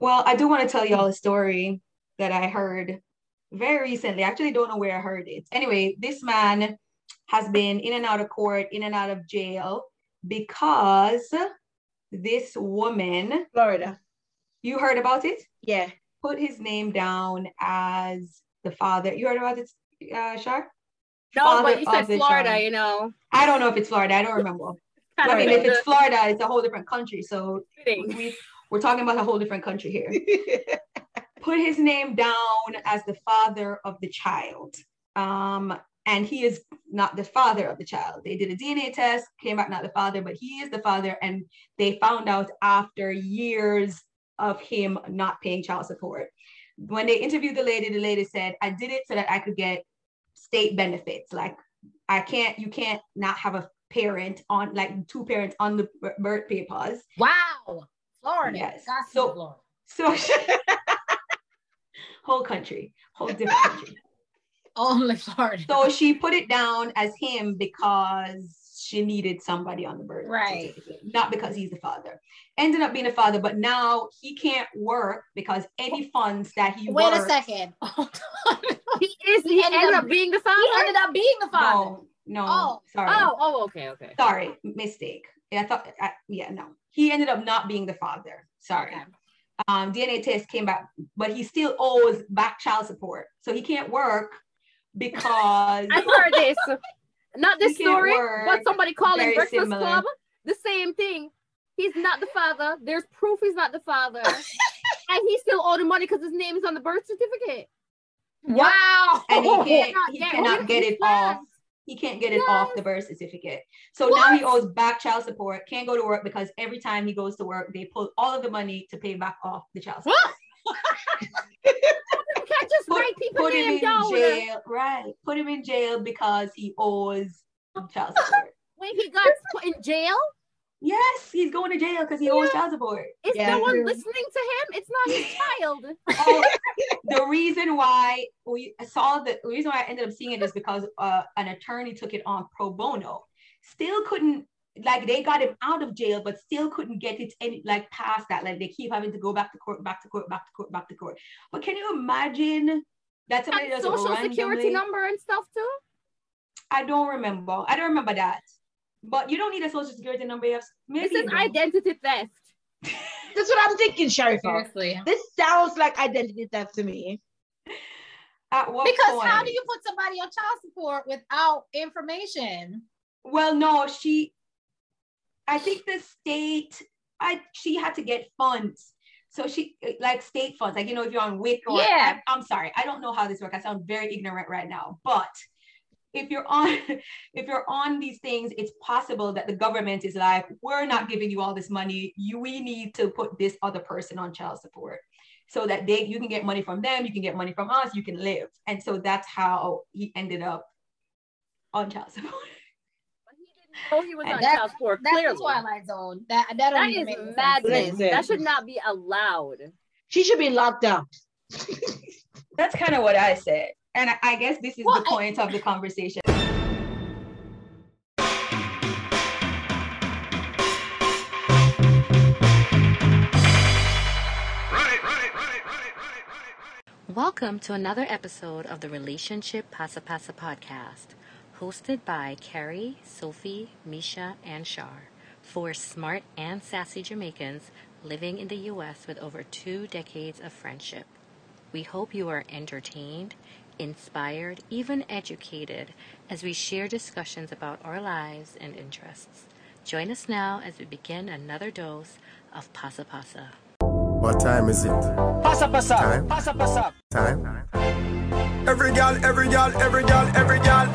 Well, I do want to tell y'all a story that I heard very recently. I actually don't know where I heard it. Anyway, this man has been in and out of court, in and out of jail because this woman, Florida. you heard about it? Yeah. Put his name down as the father. You heard about it, uh, Shar? No, Father but you said Florida, child. you know. I don't know if it's Florida. I don't remember. Kind I mean, of if it's Florida, it's a whole different country. So fitting. we, we're talking about a whole different country here. Put his name down as the father of the child. Um, and he is not the father of the child. They did a DNA test, came back not the father, but he is the father. And they found out after years of him not paying child support. When they interviewed the lady, the lady said, I did it so that I could get state benefits. Like I can't, you can't not have a parent on like two parents on the birth papers. Wow. Florida. Yes. Gotta So- Florida. So whole country, whole different country. Only Florida. So she put it down as him because she needed somebody on the birth Right. not because he's the father. Ended up being a father, but now he can't work because any funds that he Wait works, a second. He is he Ended ended up- up being the father he father. ended up being the father. No, no, Oh. sorry. Oh, oh, okay, okay. Sorry, mistake. I thought, I, yeah, no. He ended up not being the father. Sorry. Okay. Um, DNA test came back, but he still owes back child support. So he can't work because I've heard this. Not this story, but somebody calling Breakfast similar. Club. The same thing. He's not the father. There's proof he's not the father. and he still owed the money because his name is on the birth certificate. Wow. and he can't Cannot he get cannot rid get it off. He can't get it off the birth certificate. So now he owes back child support, can't go to work because every time he goes to work, they pull all of the money to pay back off the child support. Can't just Put, write people put him in down. jail, right? Put him in jail because he owes child support. When he got put in jail, Yes, he's going to jail because he owes child support. is Yeah, no one true. listening to him? It's not his child. Oh, the reason why we saw the, the reason why I ended up seeing it is because uh, an attorney took it on pro bono. Still couldn't like they got him out of jail, but still couldn't get it any like past that. Like they keep having to go back to court, back to court, back to court, back to court. But can you imagine that somebody And does it social security number and stuff too. I don't remember. I don't remember that. But you don't need a social security number. You have, maybe This is identity theft. That's what I'm thinking, Sharifa. Seriously. This sounds like identity theft to me. At what Because how do you put somebody on child support without information? Well, no, she. I think the state. I she had to get funds, so she like state funds. Like you know, if you're on WIC or Yeah. I, am sorry, I don't know how this works. I sound very ignorant right now, but if you're on if you're on these things, it's possible that the government is like, we're not giving you all this money. You we need to put this other person on child support. So that they you can get money from them, you can get money from us, you can live. And so that's how he ended up on child support. But he didn't know he was And on that- child support. That's Clearly, the Twilight Zone. That that, don't that even is make no sense. madness. That should not be allowed. She should be locked up. That's kind of what I said. And I, I guess this is Well, the I- point of the conversation. Welcome to another episode of the Relationship Pasa Pasa podcast, hosted by Carrie, Sophie, Misha, and Shar, four smart and sassy Jamaicans living in the U.S. with over two decades of friendship. We hope you are entertained, inspired, even educated as we share discussions about our lives and interests. Join us now as we begin another dose of Pasa Pasa. What time is it? Pasa pasa, Time. pasa pasa. Time? Every gal, every gal, every gal, every gal.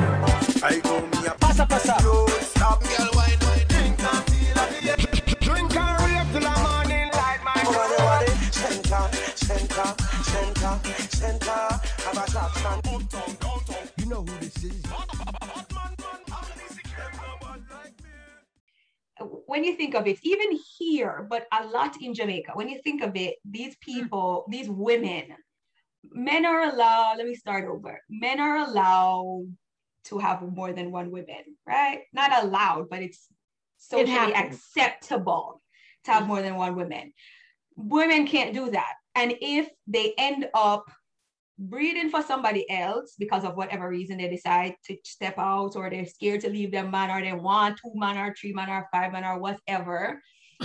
I go me a Pasa pasa. Don't stop, girl, wine, center, center. Have a shot, man. Uptown, downtown. You know who this is. When you think of it, even here, but a lot in Jamaica, when you think of it, these mm. people, these women, men are allowed, let me start over. Men are allowed to have more than one woman, right? Not allowed, but it's socially happens. acceptable to have mm. more than one woman. women can't do that. And if they end up breeding for somebody else because of whatever reason they decide to step out or they're scared to leave their man or they want two man or three man or five man or whatever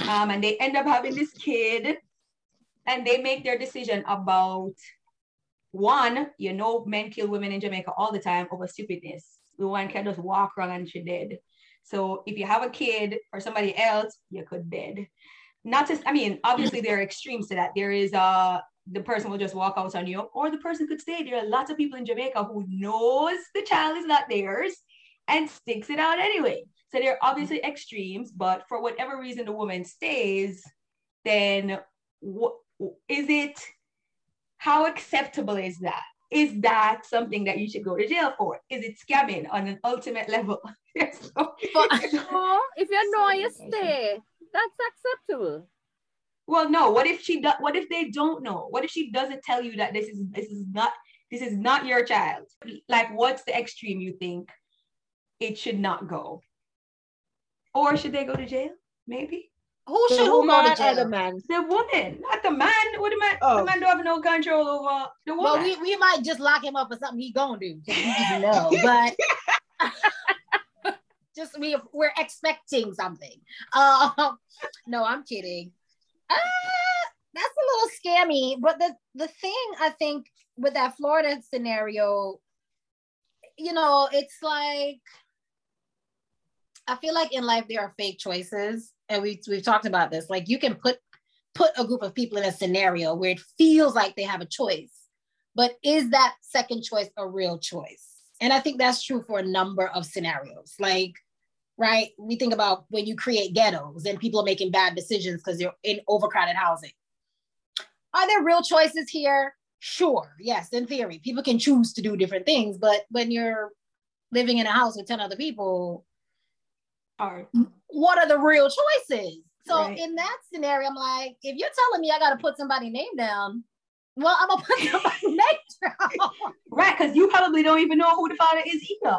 um, and they end up having this kid and they make their decision about one you know men kill women in jamaica all the time over stupidness. The one can just walk wrong and she dead. So if you have a kid or somebody else you could dead not just i mean obviously there are extremes to that. There is uh the person will just walk out on you or the person could stay. There are lots of people in jamaica who knows the child is not theirs and sticks it out anyway. So there are obviously extremes but for whatever reason the woman stays then what is it how acceptable is that? Is that something that you should go to jail for? Is it scamming on an ultimate level? Yes. No, if you know you stay, that's acceptable. Well, no. What if she does? What if they don't know? What if she doesn't tell you that this is this is not this is not your child? Like, what's the extreme you think it should not go? Or should they go to jail? Maybe Who The should who go to or the man? the woman, not the man. What the oh. man? Oh. The man don't have no control over the woman. Well, we, we might just lock him up for something he gonna do. 'cause We know, but just we we're expecting something. Uh, no, I'm kidding. Uh, that's a little scammy. But the the thing I think with that Florida scenario, you know, it's like I feel like in life there are fake choices, and we we've talked about this. Like you can put put a group of people in a scenario where it feels like they have a choice, but is that second choice a real choice? And I think that's true for a number of scenarios. Like, right, we think about when you create ghettos and people are making bad decisions because they're in overcrowded housing. Are there real choices here? Sure, yes, in theory, people can choose to do different things, but when you're living in a house with 10 other people, Hard. what are the real choices? So Right. in that scenario, I'm like, if you're telling me I got to put somebody's name down, well, I'm gonna put somebody's name down. Right, because you probably don't even know who the father is either.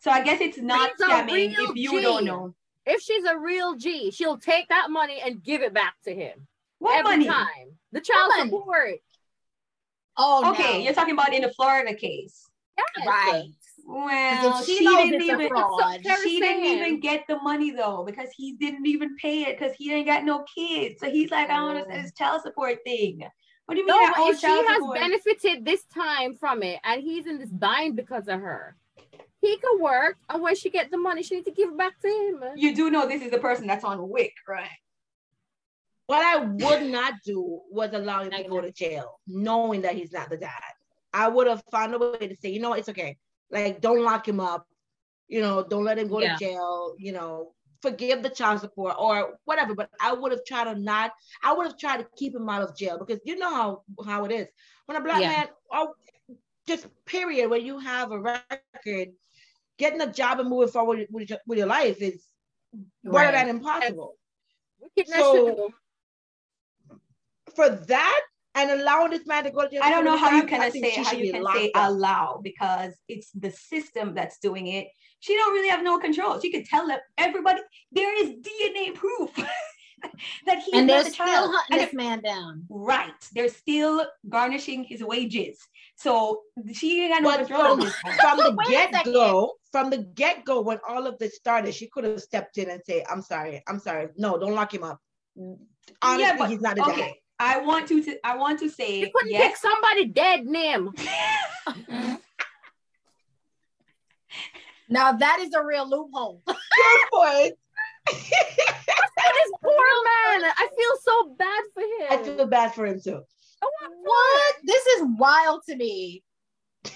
So I guess it's not She's scamming if you don't know. If she's a real G, she'll take that money and give it back to him What every money? time. The child money? support. Oh, Okay, no. you're talking about in the Florida case. Yes. right. Well, she, she didn't even fraud, That's she didn't even get the money though because he didn't even pay it because he ain't got no kids. So he's like, I don't mm. understand this child support thing. What do you mean? No, but if she child has support? benefited this time from it and he's in this bind because of her, he could work and when she get the money, she needs to give it back to him. you do know this is the person that's on WIC, right? What I would not do was allow him to go to jail, knowing that he's not the dad. I would have found a way to say, you know, what, it's okay. Like, don't lock him up. You know, don't let him go Yeah. to jail. You know, forgive the child support or whatever. But I would have tried to not. I would have tried to keep him out of jail because you know how how it is when a black Yeah. man, oh, just period. When you have a record, getting a job and moving forward with your, with your life is better Right. than impossible. So- for that and allowing this man to go to jail. I don't know how you can say how you can say up. allow because it's the system that's doing it. She don't really have no control. She could tell that everybody there is DNA proof that he's And they're the still child. hunting And this man down. Right. They're still garnishing his wages. So she ain't got no control from, from the Wait get second. go, from the get go, when all of this started, she could have stepped in and say, "I'm sorry, I'm sorry. No, don't lock him up." Honestly, Yeah, but- he's not a dad. I want to, to I want to You say couldn't pick somebody dead name. Now that is a real loophole. Good point. this poor man. I feel so bad for him. I feel bad for him too. Oh, what? This is wild to me.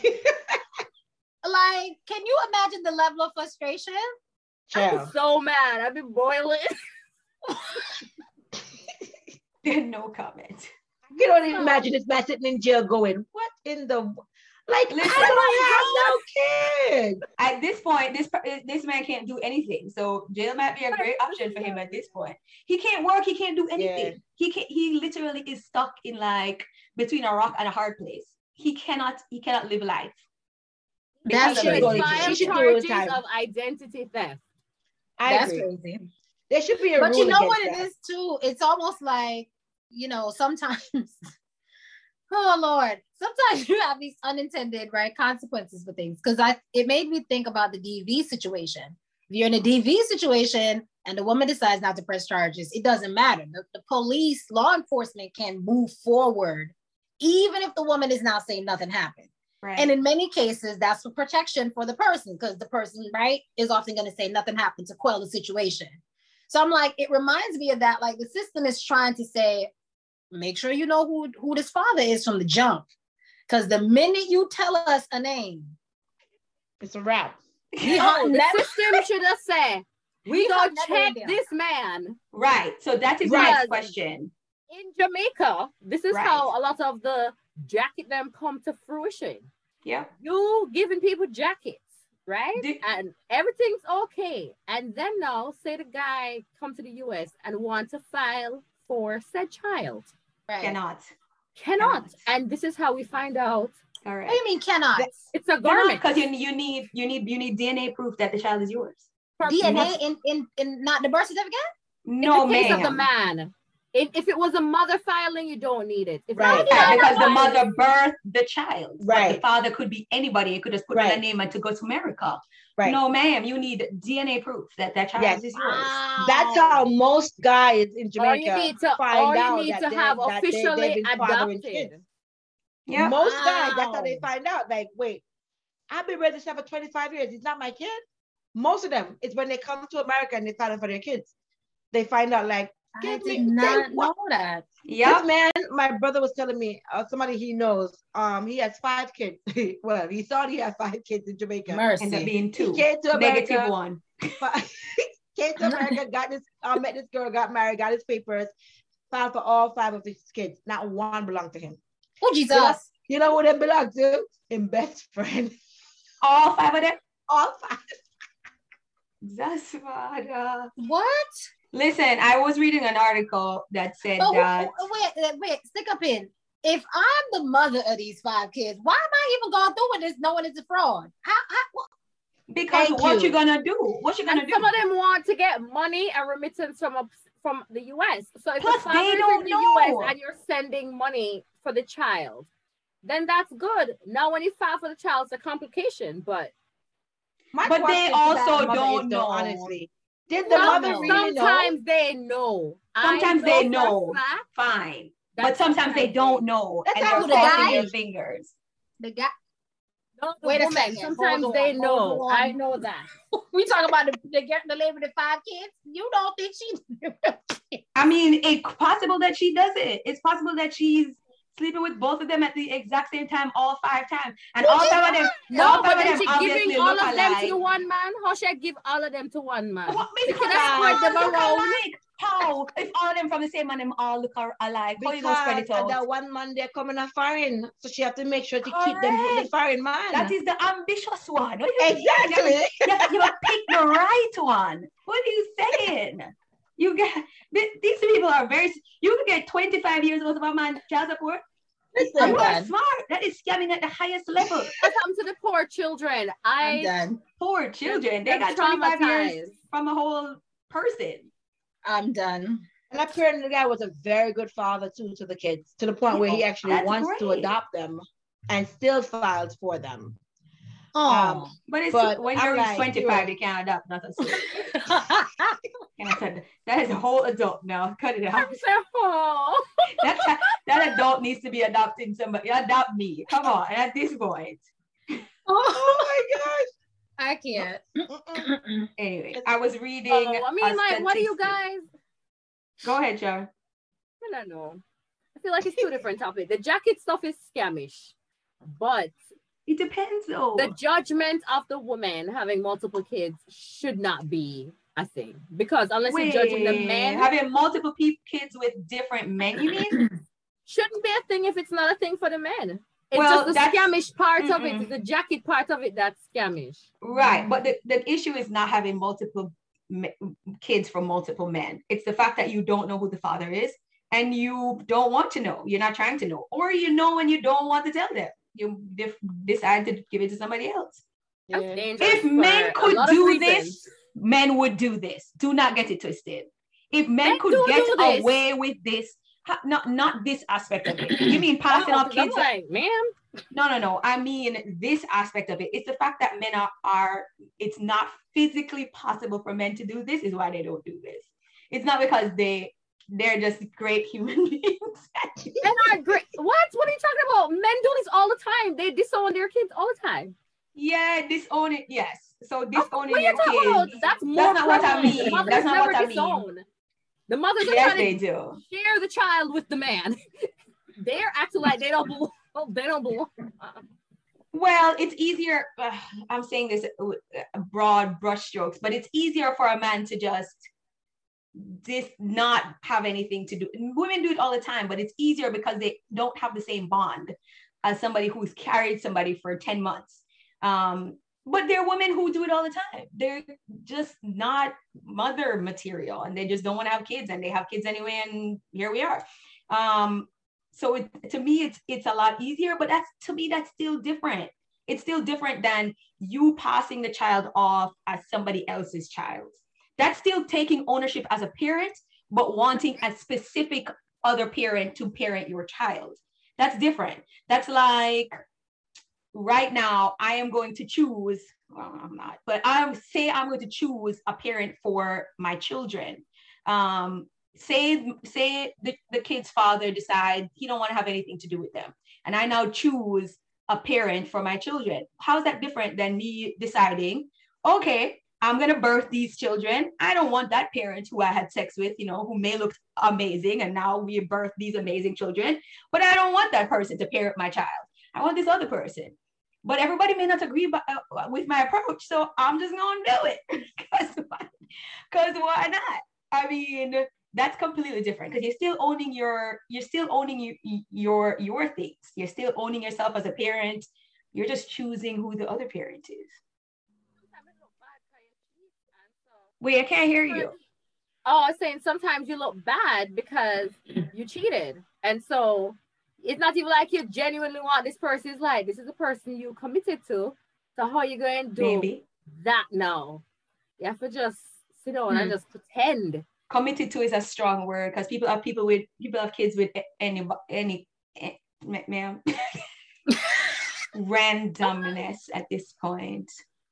like, can you imagine the level of frustration? I'm so mad. I've been boiling. no comment. You don't even imagine this man sitting in jail going, "What in the like? Listen. I don't have no kid." At this point, this this man can't do anything. So jail might be a great option for him at this point. He can't work. He can't do anything. Yeah. He can He literally is stuck in like between a rock and a hard place. He cannot. He cannot live life. That's Because should it. go File. She should do charges time. of identity theft. I That's agree. crazy. There should be a But rule you know what it that. is too? It's almost like, you know, sometimes, oh Lord, sometimes you have these unintended right consequences for things. Because I it made me think about the DV situation. If you're in a DV situation and the woman decides not to press charges, it doesn't matter. The, the police, law enforcement can move forward, even if the woman is now saying nothing happened. Right. And in many cases, that's for protection for the person because the person, right, is often going to say nothing happened to quell the situation. So I'm like, it reminds me of that. Like the system is trying to say, make sure you know who, who this father is from the jump. Because the minute you tell us a name, It's a wrap. we No, hunt the never- system should have said, we We go hunt check this man. right. So that is Right. my next question. In Jamaica, this is Right. how a lot of the jacket them come to fruition. Yeah. You giving people jackets, right? Do- and everything's okay. And then now, say the guy come to the US and want to file for said child. Right. Cannot. Cannot. Cannot. And this is how we find out All right. What do you mean cannot? it's a garment. Because you, you need you need you need DNA proof that the child is yours. For- DNA in, in, in not the birth certificate? No, in the case ma'am. of the man. If, if it was a mother filing, you don't need it. If Right. Yeah, because the mother birthed the child. But Right. the father could be anybody. It could just put in Right. a name and to go to America. Right. No, ma'am. You need DNA proof that that child Yes. is yours. That's how most guys in Or Jamaica you need to, find out you need that to they- have that they- they've officially been adopted. Yeah. Most guys, that's how they find out. Like, wait, I've been raising this child for 25 years. He's not my kid. Most of them, it's when they come to America and they find out for their kids. They find out, like, I Give me- did not say what? know that. Yeah. man, my brother was telling me, uh, somebody he knows, um, he has five kids. well, he thought he had five kids in Jamaica. Mercy, End up Mercy. being He two. came to America, Negative one. came to America, got this, uh, met this girl, got married, got his papers, filed for all five of his kids. Not one belonged to him. Oh, Jesus. You know who they belong to? His best friend. All five of them. All five. That's what. Uh... What? Listen, I was reading an article that said But that. who- wait, uh, wait, stick up in. If I'm the mother of these five kids, why am I even going through with this knowing it's a fraud? How, how, what? Because Thank what you. you gonna do? What you And gonna do? some of them want to get money and remittance from a, from the US. So if Plus, the father is in the know. US and you're sending money for the child, then that's good. Now when you file for the child, it's a complication. But My But they question to that also don't is, though, know. Honestly, did the Some- mother know. really know? sometimes they know. Sometimes know they know. fact Fine. that But sometimes they don't know. That's and how they're the crossing guy- their fingers. The guy, Not the Wait a second. Sometimes Hold they on, know. I know that. we talk about the the, the lady with the five kids. You don't think she? I mean, it's possible that she does it. It's possible that she's sleeping with both of them at the exact same time, all five times, and all five of them. No, all but then them she giving all of them to one man. How should I give all of them to one man? What You because could they have all spread them around. How? If all of them from the same man, them all look al- alike. How you gonna spread Because it at that one man they're coming a foreign, so she have to make sure to keep them with the Correct. foreign man. That is the ambitious one. What you exactly. you, you pick the right one. What are you saying? You get these people are very. You could get 25 years worth of a man child support. Listen, You are done. smart. That is scamming at the highest level. What happened to the poor children? I'm done. Poor children. They they're got 25 years from a whole person. I'm done. and apparently the guy was a very good father too to the kids, to the point where he actually that's wants to adopt them and still files for them. Oh, Um, But it's But when you're like, 25, you can't adopt nothing. So can't adopt- that is a whole adult now. Cut it out. I'm so. That, that adult needs to be adopting somebody. Adopt me. Come on. At this point. oh my gosh. I can't. Anyway, I was reading. Oh, I mean, a like, what do you guys? Go ahead, Sharon. I don't know. I feel like it's two different topics. The jacket stuff is scamish, but It depends though. the judgment of the woman having multiple kids should not be a thing because unless you're judging the man having multiple pe- kids with different men, you mean? shouldn't be a thing if it's not a thing for the men. It's Well, just the scamish part of it. Mm-mm. It's the jacket part of it that's scamish. right. But the, the issue is not having multiple me- kids from multiple men. It's the fact that you don't know who the father is and you don't want to know. You're not trying to know. Or you know and you don't want to tell them. You def- decide to give it to somebody else. Yeah. If men could do this, men would do this. Do not get it twisted. If men, Men could get do this. away with this, ha- not not this aspect of it. You mean passing Oh, off 'cause I'm kids? like, ma'am, No, no, no. I mean this aspect of it. It's the fact that men are, are it's not physically possible for men to do this, is why they don't do this. It's not because they they're just great human beings. men are great. What? What are you talking about? Men do this all the time. They disown their kids all the time. yeah, disown it. Yes. So disowning are you your talking about? kids. That's more not what I mean. That's not what I mean. disown. The mothers are Yes, trying they to do. share the child with the man. They're acting like they don't belong. They don't belong. Well, it's easier. Uh, I'm saying this with uh, broad brushstrokes, but it's easier for a man to just this not have anything to do. Women do it all the time, but it's easier because they don't have the same bond as somebody who's carried somebody for 10 months. Um, but there are women who do it all the time. They're just not mother material and they just don't want to have kids and they have kids anyway. And here we are. Um, so it, to me, it's it's a lot easier, but that's to me, that's still different. It's still different than you passing the child off as somebody else's child. That's still taking ownership as a parent, but wanting a specific other parent to parent your child. That's different. That's like right now, I am going to choose, well, I'm not, but I'm say I'm going to choose a parent for my children. Um, say say the, the kid's father decides he don't want to have anything to do with them and i now choose a parent for my children how's that different than me deciding okay i'm going to birth these children. I don't want that parent who i had sex with you know who may look amazing and now we birth these amazing children. But i don't want that person to parent my child. I want this other person. But everybody may not agree by, uh, with my approach so i'm just going to do it. Because because why not? I mean that's completely different because you're still owning your you're still owning your your your things. You're still owning yourself as a parent. You're just choosing who the other parent is wait i can't hear you Oh, I was saying sometimes you look bad because you cheated. And so it's not even like you genuinely want this person's life. This is the person you committed to. So how are you going to do maybe that now? You have to just sit down and Hmm. just pretend. committed to is a strong word because people have people with people have kids with any any eh, ma'am randomness at this point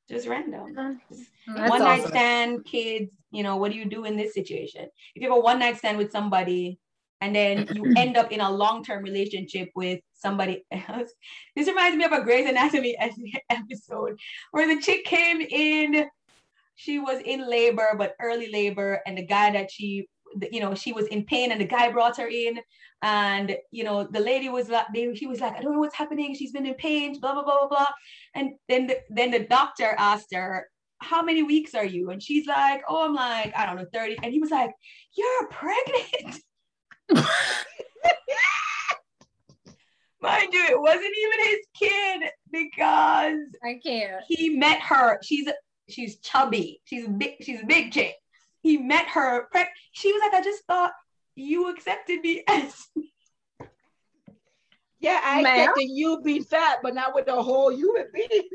just random. That's one night stand, kids, you know, what do you do in this situation? If you have a one night stand with somebody and then you end up in a long term relationship with somebody else, this reminds me of a Grey's Anatomy episode where the chick came in, she was in labor, but early labor, and the guy that she you know she was in pain and the guy brought her in and you know the lady was like they, she was like i don't know what's happening she's been in pain blah blah blah blah blah and then the, then the doctor asked her how many weeks are you and she's like oh i'm like i don't know 30 and he was like you're pregnant mind you it wasn't even his kid because I can't. he met her. She's she's chubby. She's big. She's a big chick. He met her. She was like, I just thought you accepted me as. Yeah, I Ma'am? expected you be fat, but not with a whole human being.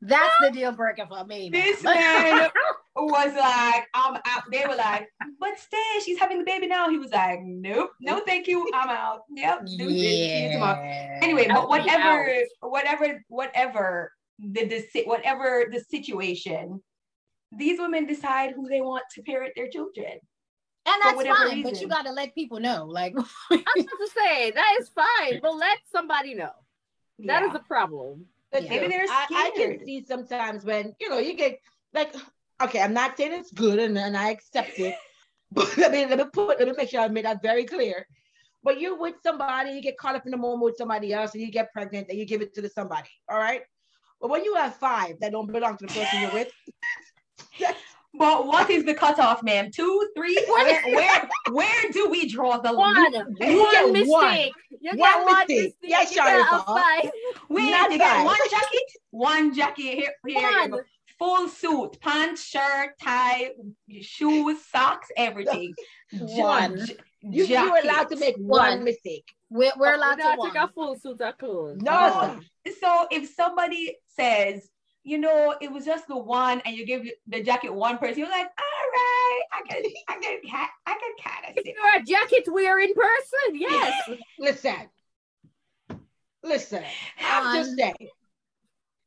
That's the deal breaker for me. man. This man was like, I'm out. They were like, but stay. She's having the baby now. He was like, nope, no, thank you. I'm out. Yep. Tomorrow. Anyway, but whatever, whatever, whatever the, the whatever the situation, these women decide who they want to parent their children. and for that's whatever fine, but you got to let people know. Like, I was supposed to say that is fine, but let somebody know. That is Yeah. the problem. But Yeah. Maybe they're I, I can see sometimes when you know you get like okay, I'm not saying it's good and, and I accept it, but let me let me put let me make sure I made that very clear. But you're with somebody, you get caught up in the moment with somebody else, and you get pregnant, and you give it to the somebody. All right. But when you have five that don't belong to the person you're with, But what is the cutoff, ma'am? Two, three? Where, where, where do we draw the One, line? one get mistake. one. You One get one mistake. mistake. Yes, you get a Sharifa. five. Wait, Not you get five. one jacket, one jacket here, here you One. go. full suit, pants, shirt, tie, shoes, socks, everything. Ja- One. j- you, you're allowed to make one, One. mistake. we're, we're allowed we gotta to take a full suit of clothes. No. So if somebody says, you know, it was just the one, and you give the jacket one person, you're like, all right, I can, I can, ca- I can kind of If see. you're a jacket wearing person, yes. Listen. Listen. I'm just saying.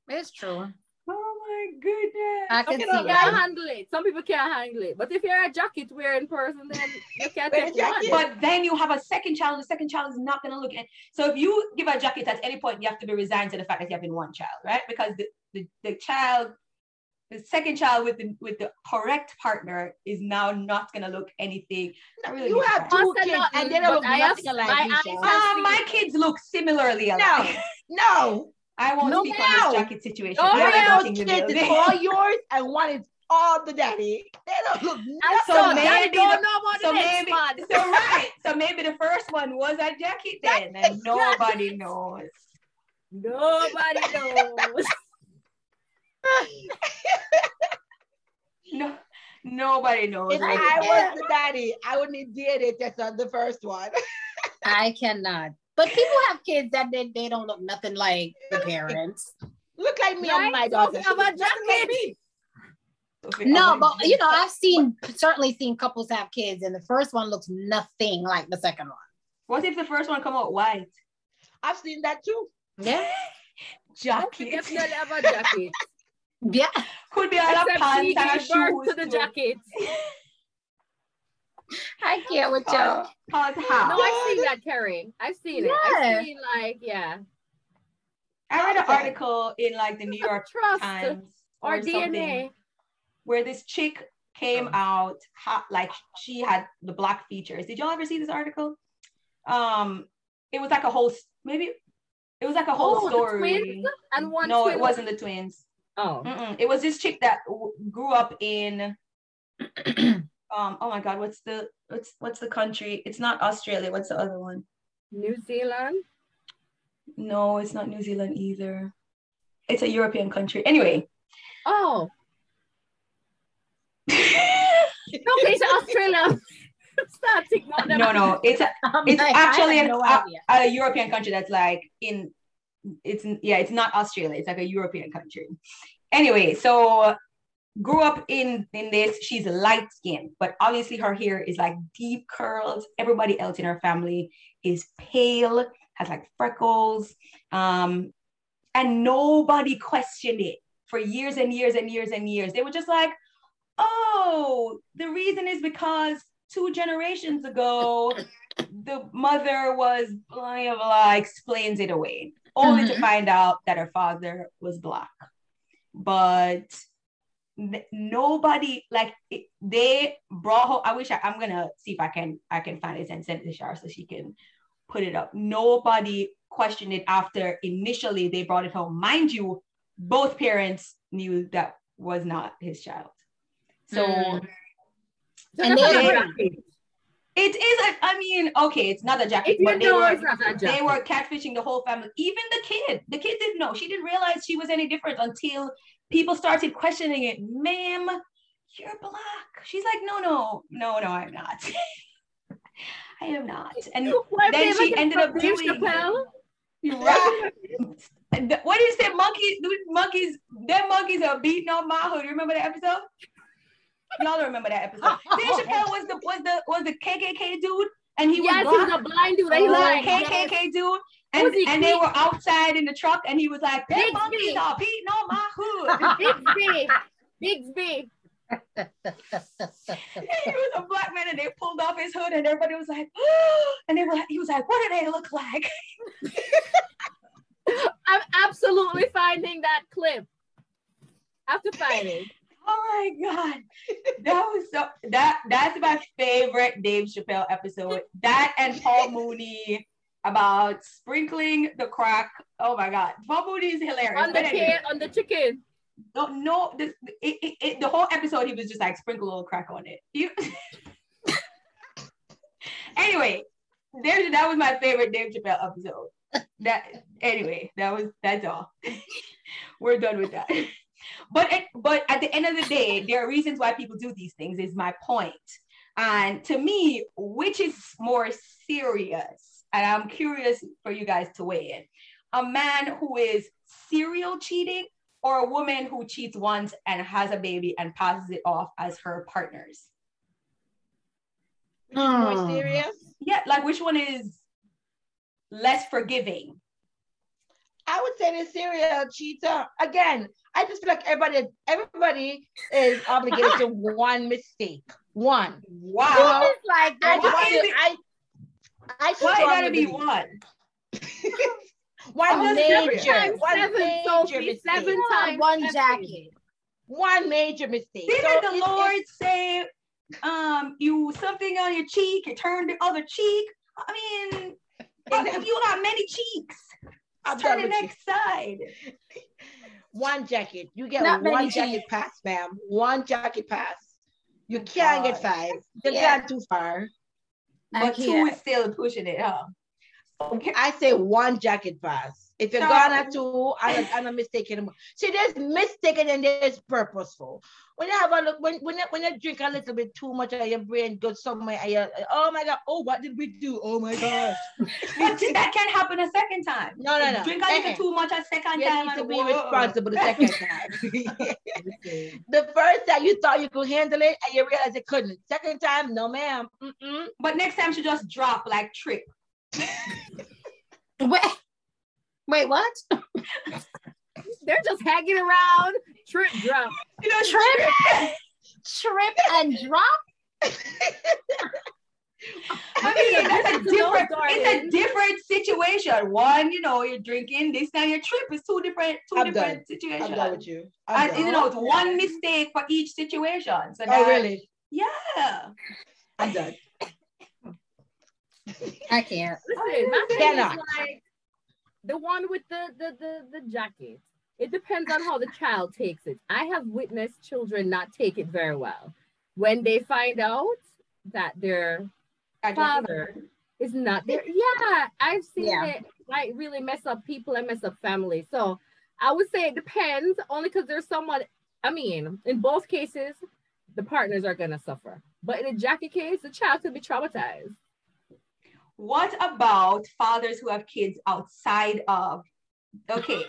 It's true. Oh my goodness. I Some can people see can't that. handle it. Some people can't handle it. But if you're a jacket wearing person, then you can Wear a take one. But then you have a second child. The second child is not going to look at. So if you give a jacket at any point, you have to be resigned to the fact that you have been one child, right? Because the, the, the child, the second child with the with the correct partner is now not going to look anything. Not really. You have two kids not, and they don't look but I have- nothing alike. my Uh, my kids look similarly alike. No, I won't No, speak on no. this jacket situation. No, I no. of watching those kids is all yours and one is all the daddy. They don't look nothing so, So daddy maybe don't the- know about so the next maybe- man. So right. So maybe the first one was a jacket then, and nobody knows. Nobody knows. No, nobody knows. If right? I was the daddy, I would need DNA test on the first one. I cannot. But people have kids that they, they don't look nothing like the parents. Look like me Right? and my daughter. if you a She looks like me. No, but you know, I've seen certainly seen couples have kids, and the first one looks nothing like the second one. What if the first one come out white? I've seen that too. Yeah. You Jacket. definitely have a jacket. Yeah. Could be all a Except she pants and a gave shoes. to the too. jacket. I can't with y'all. Cause No. I've seen that, Carrie. I've seen it. Yeah. I've seen like, yeah. I read an article in like the New York Trust Times or, or DNA. where this chick came out ha- like she had the black features. Did y'all ever see this article? Um, it was like a whole maybe it was like a whole Oh, the story. twins and one no, twin it wasn't the twins. Oh. Mm-mm. It was this chick that w- grew up in um oh my god what's the what's what's the country it's not australia what's the other one New Zealand. no it's not new zealand either it's a european country anyway Oh. Okay, so Australia. Start taking out them. no no it's a, I'm it's actually no a, a european country that's like in it's yeah it's not australia it's like a european country. Anyway so grew up in in this she's light skinned but obviously her hair is like deep curls everybody else in her family is pale has like freckles um and nobody questioned it for years and years and years and years. They were just like oh the reason is because two generations ago the mother was blah blah, blah explains it away only to Mhm. find out that her father was black but n- nobody like it, they brought home i wish I, i'm gonna see if i can i can find it and send it to Shar so she can put it up nobody questioned it after initially they brought it home mind you both parents knew that was not his child so Mm. And that's they- not a jacket. It is a, i mean okay it's not a jacket but they were they were catfishing the whole family even the kid. The kid didn't know. She didn't realize she was any different until people started questioning it. Ma'am you're black. She's like no no no no i'm not. I am not. And Why then she ended up doing right. what is it monkeys monkeys them monkeys are beating on my hood you remember that episode y'all don't remember that episode Dave Chappelle was the was the was the kkk dude and he yes, was he's black a blind dude. he was like, a KKK dude, and, Was he and they were outside in the truck, and he was like, "Them Big monkeys feet. are beating on my hood." Bigsby. Bigsby. he was a black man, and they pulled off his hood, and everybody was like, and they were, he was like, "What do they look like?" I'm absolutely finding that clip. I have to find it. Oh my god, that was so that that's my favorite Dave Chappelle episode. That and Paul Mooney about sprinkling the crack. Oh my god, Paul Mooney is hilarious. On the anyway. on the chicken. no, no, this, it, it, it, the whole episode, he was just like sprinkle a little crack on it. You... anyway, there's that was my favorite Dave Chappelle episode. That anyway, that was that's all. We're done with that. But it, but at the end of the day, there are reasons why people do these things. Is my point. And to me, which is more serious? And I'm curious for you guys to weigh in. A man who is serial cheating or a woman who cheats once and has a baby and passes it off as her partners? Which is more Hmm. serious? Yeah, like which one is less forgiving? I would say the serial cheater. Again, I just feel like everybody, everybody is obligated to one mistake. One. Wow. It's like I that. Why feel- it- I, I Why gotta be one? One seven major, times one seven, major Sophie, mistake. seven times one seven. jacket. One major mistake. Didn't So the Lord say, um, you something on your cheek, you turn the other cheek? I mean, uh, you got many cheeks. I'm Turn the you. next side. One jacket. You get Not one jacket pass, ma'am. One jacket pass. You can't God. get five. You Yeah. can't too far. But two is still pushing it, huh? Okay. I say one jacket pass. If you're No. gonna two, I'm not, I'm not mistaken. See, there's mistaken and there's purposeful. When you have a look, when when you, when you drink a little bit too much, and your brain goes somewhere, and you're, oh my god, oh what did we do? Oh my gosh. But that can't happen a second time. No, no, no. Drink a little Eh-eh. too much a second You time. need to be whoa. responsible the second time. the first time you thought you could handle it, and you realize you couldn't. Second time, no, ma'am. Mm-mm. But next time she just drop like trip. Wait, wait, what? They're just hanging around, trip drop. You know, Trip, trip and drop. I mean, that's a different, it's a different situation. One, you know, you're drinking. This time your trip is two different, 2 I'm different done. situations. I'm done with you. I'm And done. you know, it's one mistake for each situation. So oh, that, really? Yeah. I'm done. I can't. Listen, my thing Cannot. is like the one with the, the the the jacket. It depends on how the child takes it. I have witnessed children not take it very well when they find out that their father is not there. Yeah, I've seen Yeah. it like really mess up people and mess up families. So I would say it depends only because there's someone. I mean, in both cases, the partners are gonna suffer. But in a jacket case, the child could be traumatized. What about fathers who have kids outside of, okay,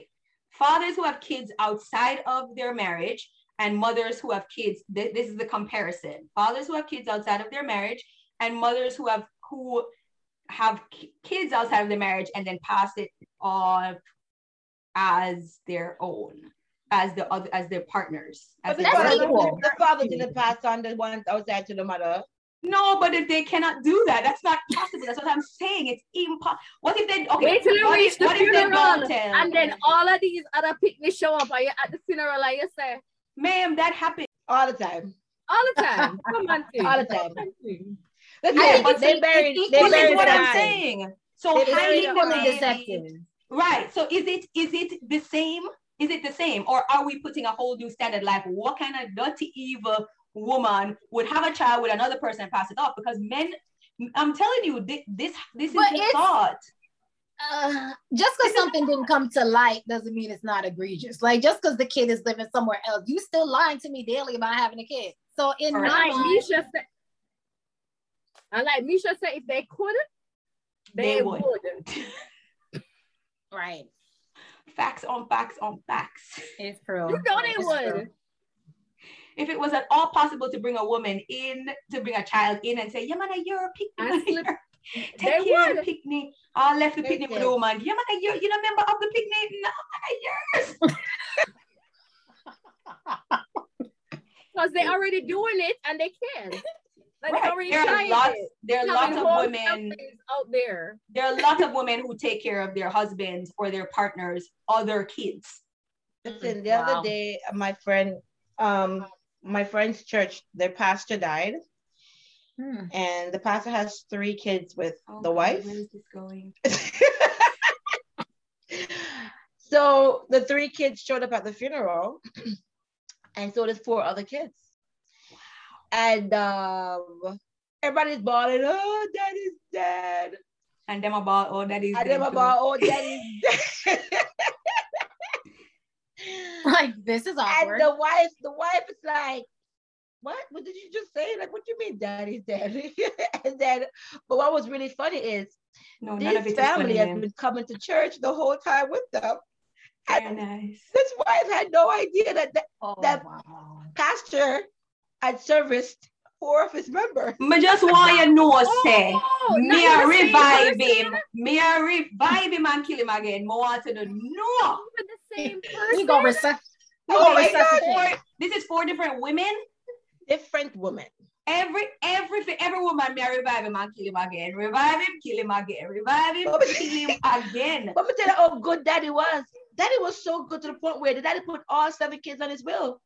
fathers who have kids outside of their marriage and mothers who have kids, th- this is the comparison. Fathers who have kids outside of their marriage and mothers who have, who have ki- kids outside of the marriage and then pass it off as their own, as the other, as their partners. As But the That's father, equal. the father didn't pass on the ones outside to the mother. No, but if they cannot do that, that's not possible. That's what I'm saying. It's impossible. What if they okay? Wait till you what reach if, the what if they funeral, don't tell? And then all of these other picnics show up and you're at the funeral and you say, ma'am, that happened. All the time. all the time. Come on. All the time. Come on, Tim. Listen, I think but they buried, they equally This is buried what I'm saying. So They buried hiding the the baby, deceptive. right? So is it is it the same? Is it the same, or are we putting a whole new standard? Like, what kind of dirty, evil woman would have a child with another person and pass it off? Because men, I'm telling you, this this is But the thought. Uh, just because something didn't come to light doesn't mean it's not egregious. Like just because the kid is living somewhere else, you still lying to me daily about having a kid. So in All my right. Like mind, Misha said, I like Misha said, if they could, they, They would. would. right? Facts on facts on facts. It's true. You know they It's would. true. If it was at all possible to bring a woman in, to bring a child in and say, yeah, man, you're a And picnic. slip- They Take care of the picnic. I left the They picnic with did. the woman. Yeah, man, you're, you're a member of the picnic. No, man, yours. Because they're already doing it and they can. Like Right. already There are lots, it. there are Having lots of women, out there. there are lots of women who take care of their husbands or their partners, other kids. Listen, the Wow. other day, my friend, um, my friend's church, their pastor died, Hmm. and the pastor has three kids with Oh, the wife. Where is this going? so the three kids showed up at the funeral, and so did four other kids. And um, everybody's bawling, oh, daddy's dead. And them about, oh, is. And them them about, oh, daddy's dead. Like this is and awkward. the wife, the wife is like, what? What did you just say? Like, what do you mean daddy's daddy? and then, but what was really funny is No, none of it this family has been coming to church the whole time with them. Very nice. This wife had no idea that the Oh, That- wow. pastor had serviced four of his members. Me just want you know, say, Oh, me a revive him. Me a revive him and kill him again. Me want to know. With the same person. We go resusc- we Oh go my Four, this is four different women. Different women. Every every every woman me a revive him and kill him again. Revive him, kill him again. Revive him, kill him again. Let me tell you how good daddy was. Daddy was so good to the point where the daddy put all seven kids on his will.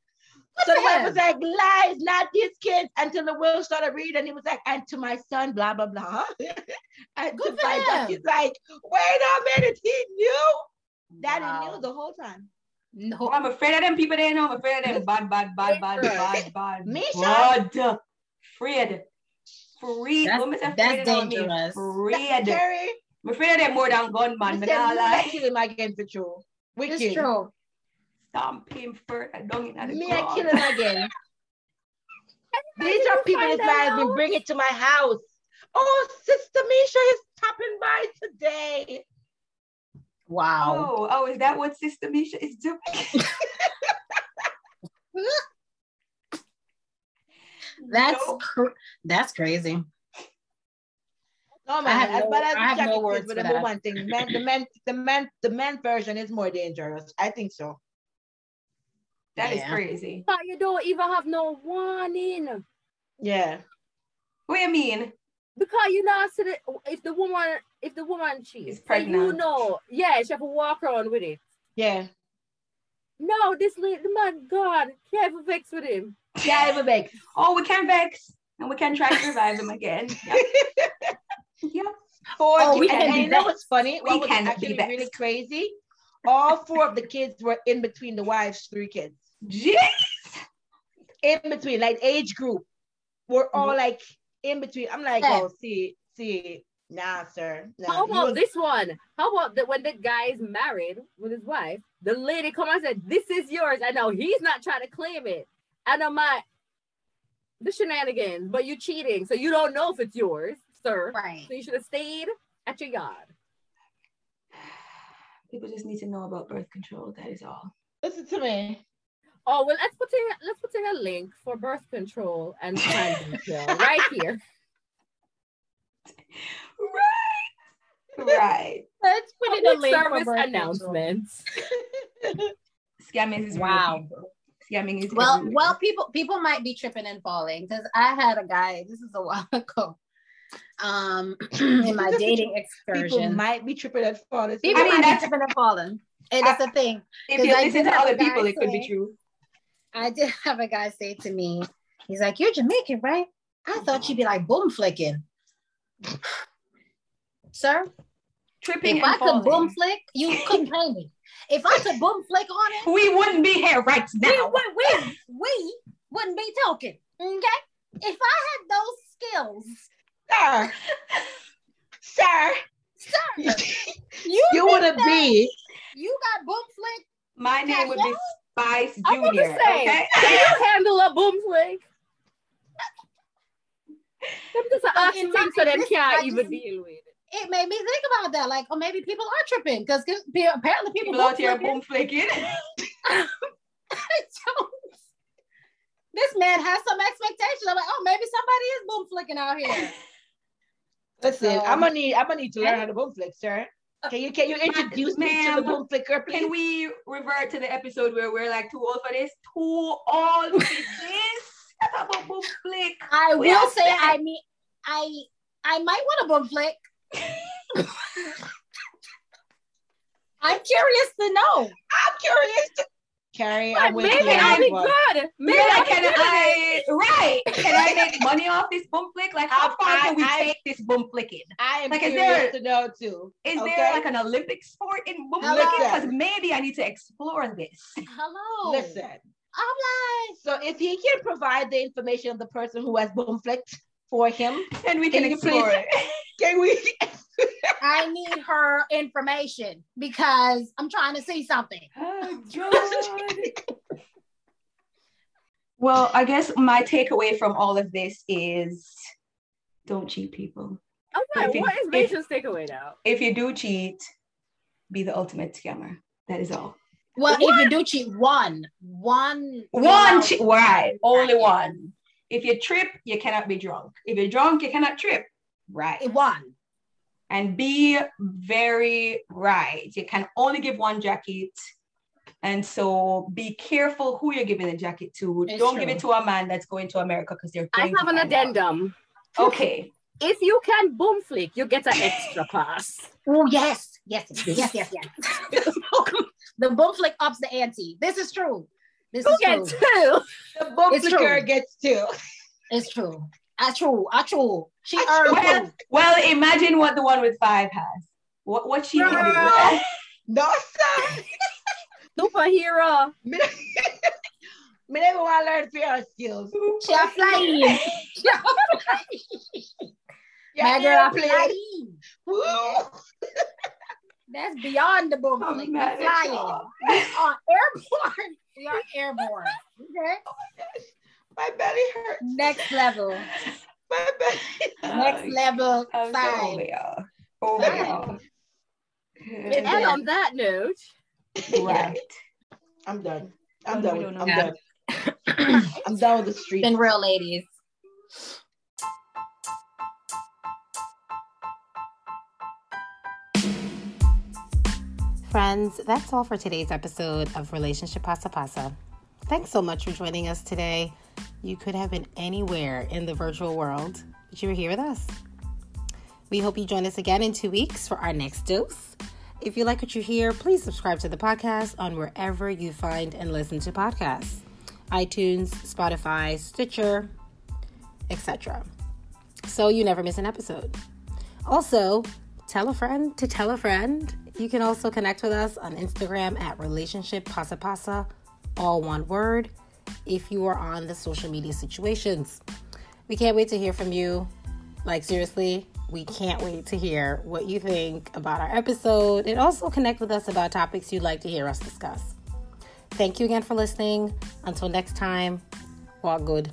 So the wife was like, lies, not these kids, until the will started reading. And he was like, and to my son, blah, blah, blah. and Good to for my dad, he's like, wait a minute, he knew. Daddy Wow. knew the whole time. Oh, No. I'm afraid of them people there now. I'm afraid of them bad, bad, bad, bad, bad, bad. Misha. Bad. Afraid. Free. That's- What that's afraid of me? dangerous. Afraid. Terry, I'm afraid of them more than gunman. we Me said, not we lie. kill him again for true. It's Wicked. true. Stamp him first. I don't know the Me, I ground. kill him again. These are people find that have out? been bringing to my house. Oh, Sister Misha is stopping by today. Wow. Oh, oh, is that what Sister Misha is doing? That's No. cr- that's crazy. No I man, have as no- bad as I have no words for that. woman thing, man, the man, the man, the man version is more dangerous. I think so. That is Yeah. crazy. But you don't even have no warning. Yeah. What do you mean? Because you know, so the, if the woman, if the woman cheats, Is so you know, yeah, she have to walk around with it. Yeah. No, this lady, the man, God, can't even vex with him. Yeah, even big. Oh, we can vex and we can try to revive him again. Yep. yep. Four Oh, we and, can and be you know what's funny? We What was can be actually really crazy? All four of the kids were in between the wife's three kids. Jeez. In between, like age group. We're all Mm-hmm. like in between. I'm like, oh, see, see, nah, sir. Nah. How about was- this one? How about that when the guy is married with his wife, the lady come and said, This is yours. I know he's not trying to claim it. And I'm like, the shenanigans, but you're cheating. So you don't know if it's yours, sir. Right. So you should have stayed at your yard. People just need to know about birth control. That is all. Listen to me. Oh well, let's put in let's put in a link for birth control and plan detail right here. Right. Right. Let's put in a Public link for service birth announcements. Scamming is Wow. Scamming is Well, everywhere. well, people people might be tripping and falling because I had a guy. This is a while ago. Um, in my dating excursion, People excursion, might be tripping and falling. people I mean, might be that's- tripping and falling, and that's the thing. if you I listen to other people, it could be true. I did have a guy say to me, he's like, "You're Jamaican, right?" I thought you'd be like boom flicking, sir. Tripping If and I could boom flick, you couldn't pay me. If I could boom flick on it, we wouldn't be here right now. we, we, we wouldn't be talking. Okay? If I had those skills, Sir, sir, sir, you, you wouldn't be. you got boom flick. My name would be Spice I want to Junior. say, Okay. can you handle a boom flick? Them just an So oxy in so them can't even just- deal with it. It made me think about that. Like, oh, maybe people are tripping because apparently people, People out here boom flicking. This man has some expectations. I'm like, oh, maybe somebody is boom flicking out here. Listen, So- I'm gonna need I'm gonna need to learn how to boom flick, sir. Can you can you introduce me to the Ma'am, boom flicker, please? Can we revert to the episode where we're like too old for this? Too old for this? Boom flick. I We will say, set. I mean, I I might want a boom flick. I'm curious to know. I'm curious to Carrie, I'm with Maybe you on I'll be one. good. Maybe Yeah, I'll be can good. I right? Can I make money off this boom flick? Like how far I- can we I- take this boom flicking? I am Like, is curious there- to know too. Is okay? there like an Olympic sport in boom Hello? flicking? Because maybe I need to explore this. Hello. Listen. I'm like, So if he can provide the information of the person who has boom flicked for him, And we Can can explore it. can we? I need her information because I'm trying to see something. Oh, well, I guess my takeaway from all of this is don't cheat people. All right, If you- what is if- Mason's takeaway now? If you do cheat, be the ultimate scammer. That is all. Well, if you do cheat, one, one, One, chi- right? Only one. If you trip, you cannot be drunk. If you're drunk, you cannot trip. Right. one. And be very right. You can only give one jacket. And so be careful who you're giving the jacket to. It's Don't give it to a man that's going to America because they're I have to an find out. addendum. Okay. If you can boom flick, you get an extra pass. Oh yes, yes, yes, yes, yes. the boom flick ups the ante. This is true. This You is true. two. The bump It's flicker true. gets two. It's true. Ah, true. Ah, true. She earned Well, proof. well, imagine what the one with five has. What what she can do. No, sir. Superhero. Me me never want to learn fear skills. She a flying. She a flying. My girl a airplane. flying. Woo. That's beyond the boom Oh, flick. man, We're it's flying. All- We are airborne. We are airborne. Okay. Oh my belly hurts. Next level. My belly. Next level I'm so side. over y'all. Oh, over Fine. y'all. It's And Yeah. on that note, Right. I'm done. I'm Oh, done. we with- don't I'm done. I'm done with the street. Been real, ladies. Friends, that's all for today's episode of Relationship Pasa Pasa. Thanks so much for joining us today. You could have been anywhere in the virtual world, but you were here with us. We hope you join us again in two weeks for our next dose. If you like what you hear, please subscribe to the podcast on wherever you find and listen to podcasts iTunes, Spotify, Stitcher, etc. So you never miss an episode. Also, tell a friend to tell a friend. You can also connect with us on Instagram at relationship pasa pasa, all one word, if you are on the social media situations. We can't wait to hear from you. Like, seriously, we can't wait to hear what you think about our episode and also connect with us about topics you'd like to hear us discuss. Thank you again for listening. Until next time, walk good.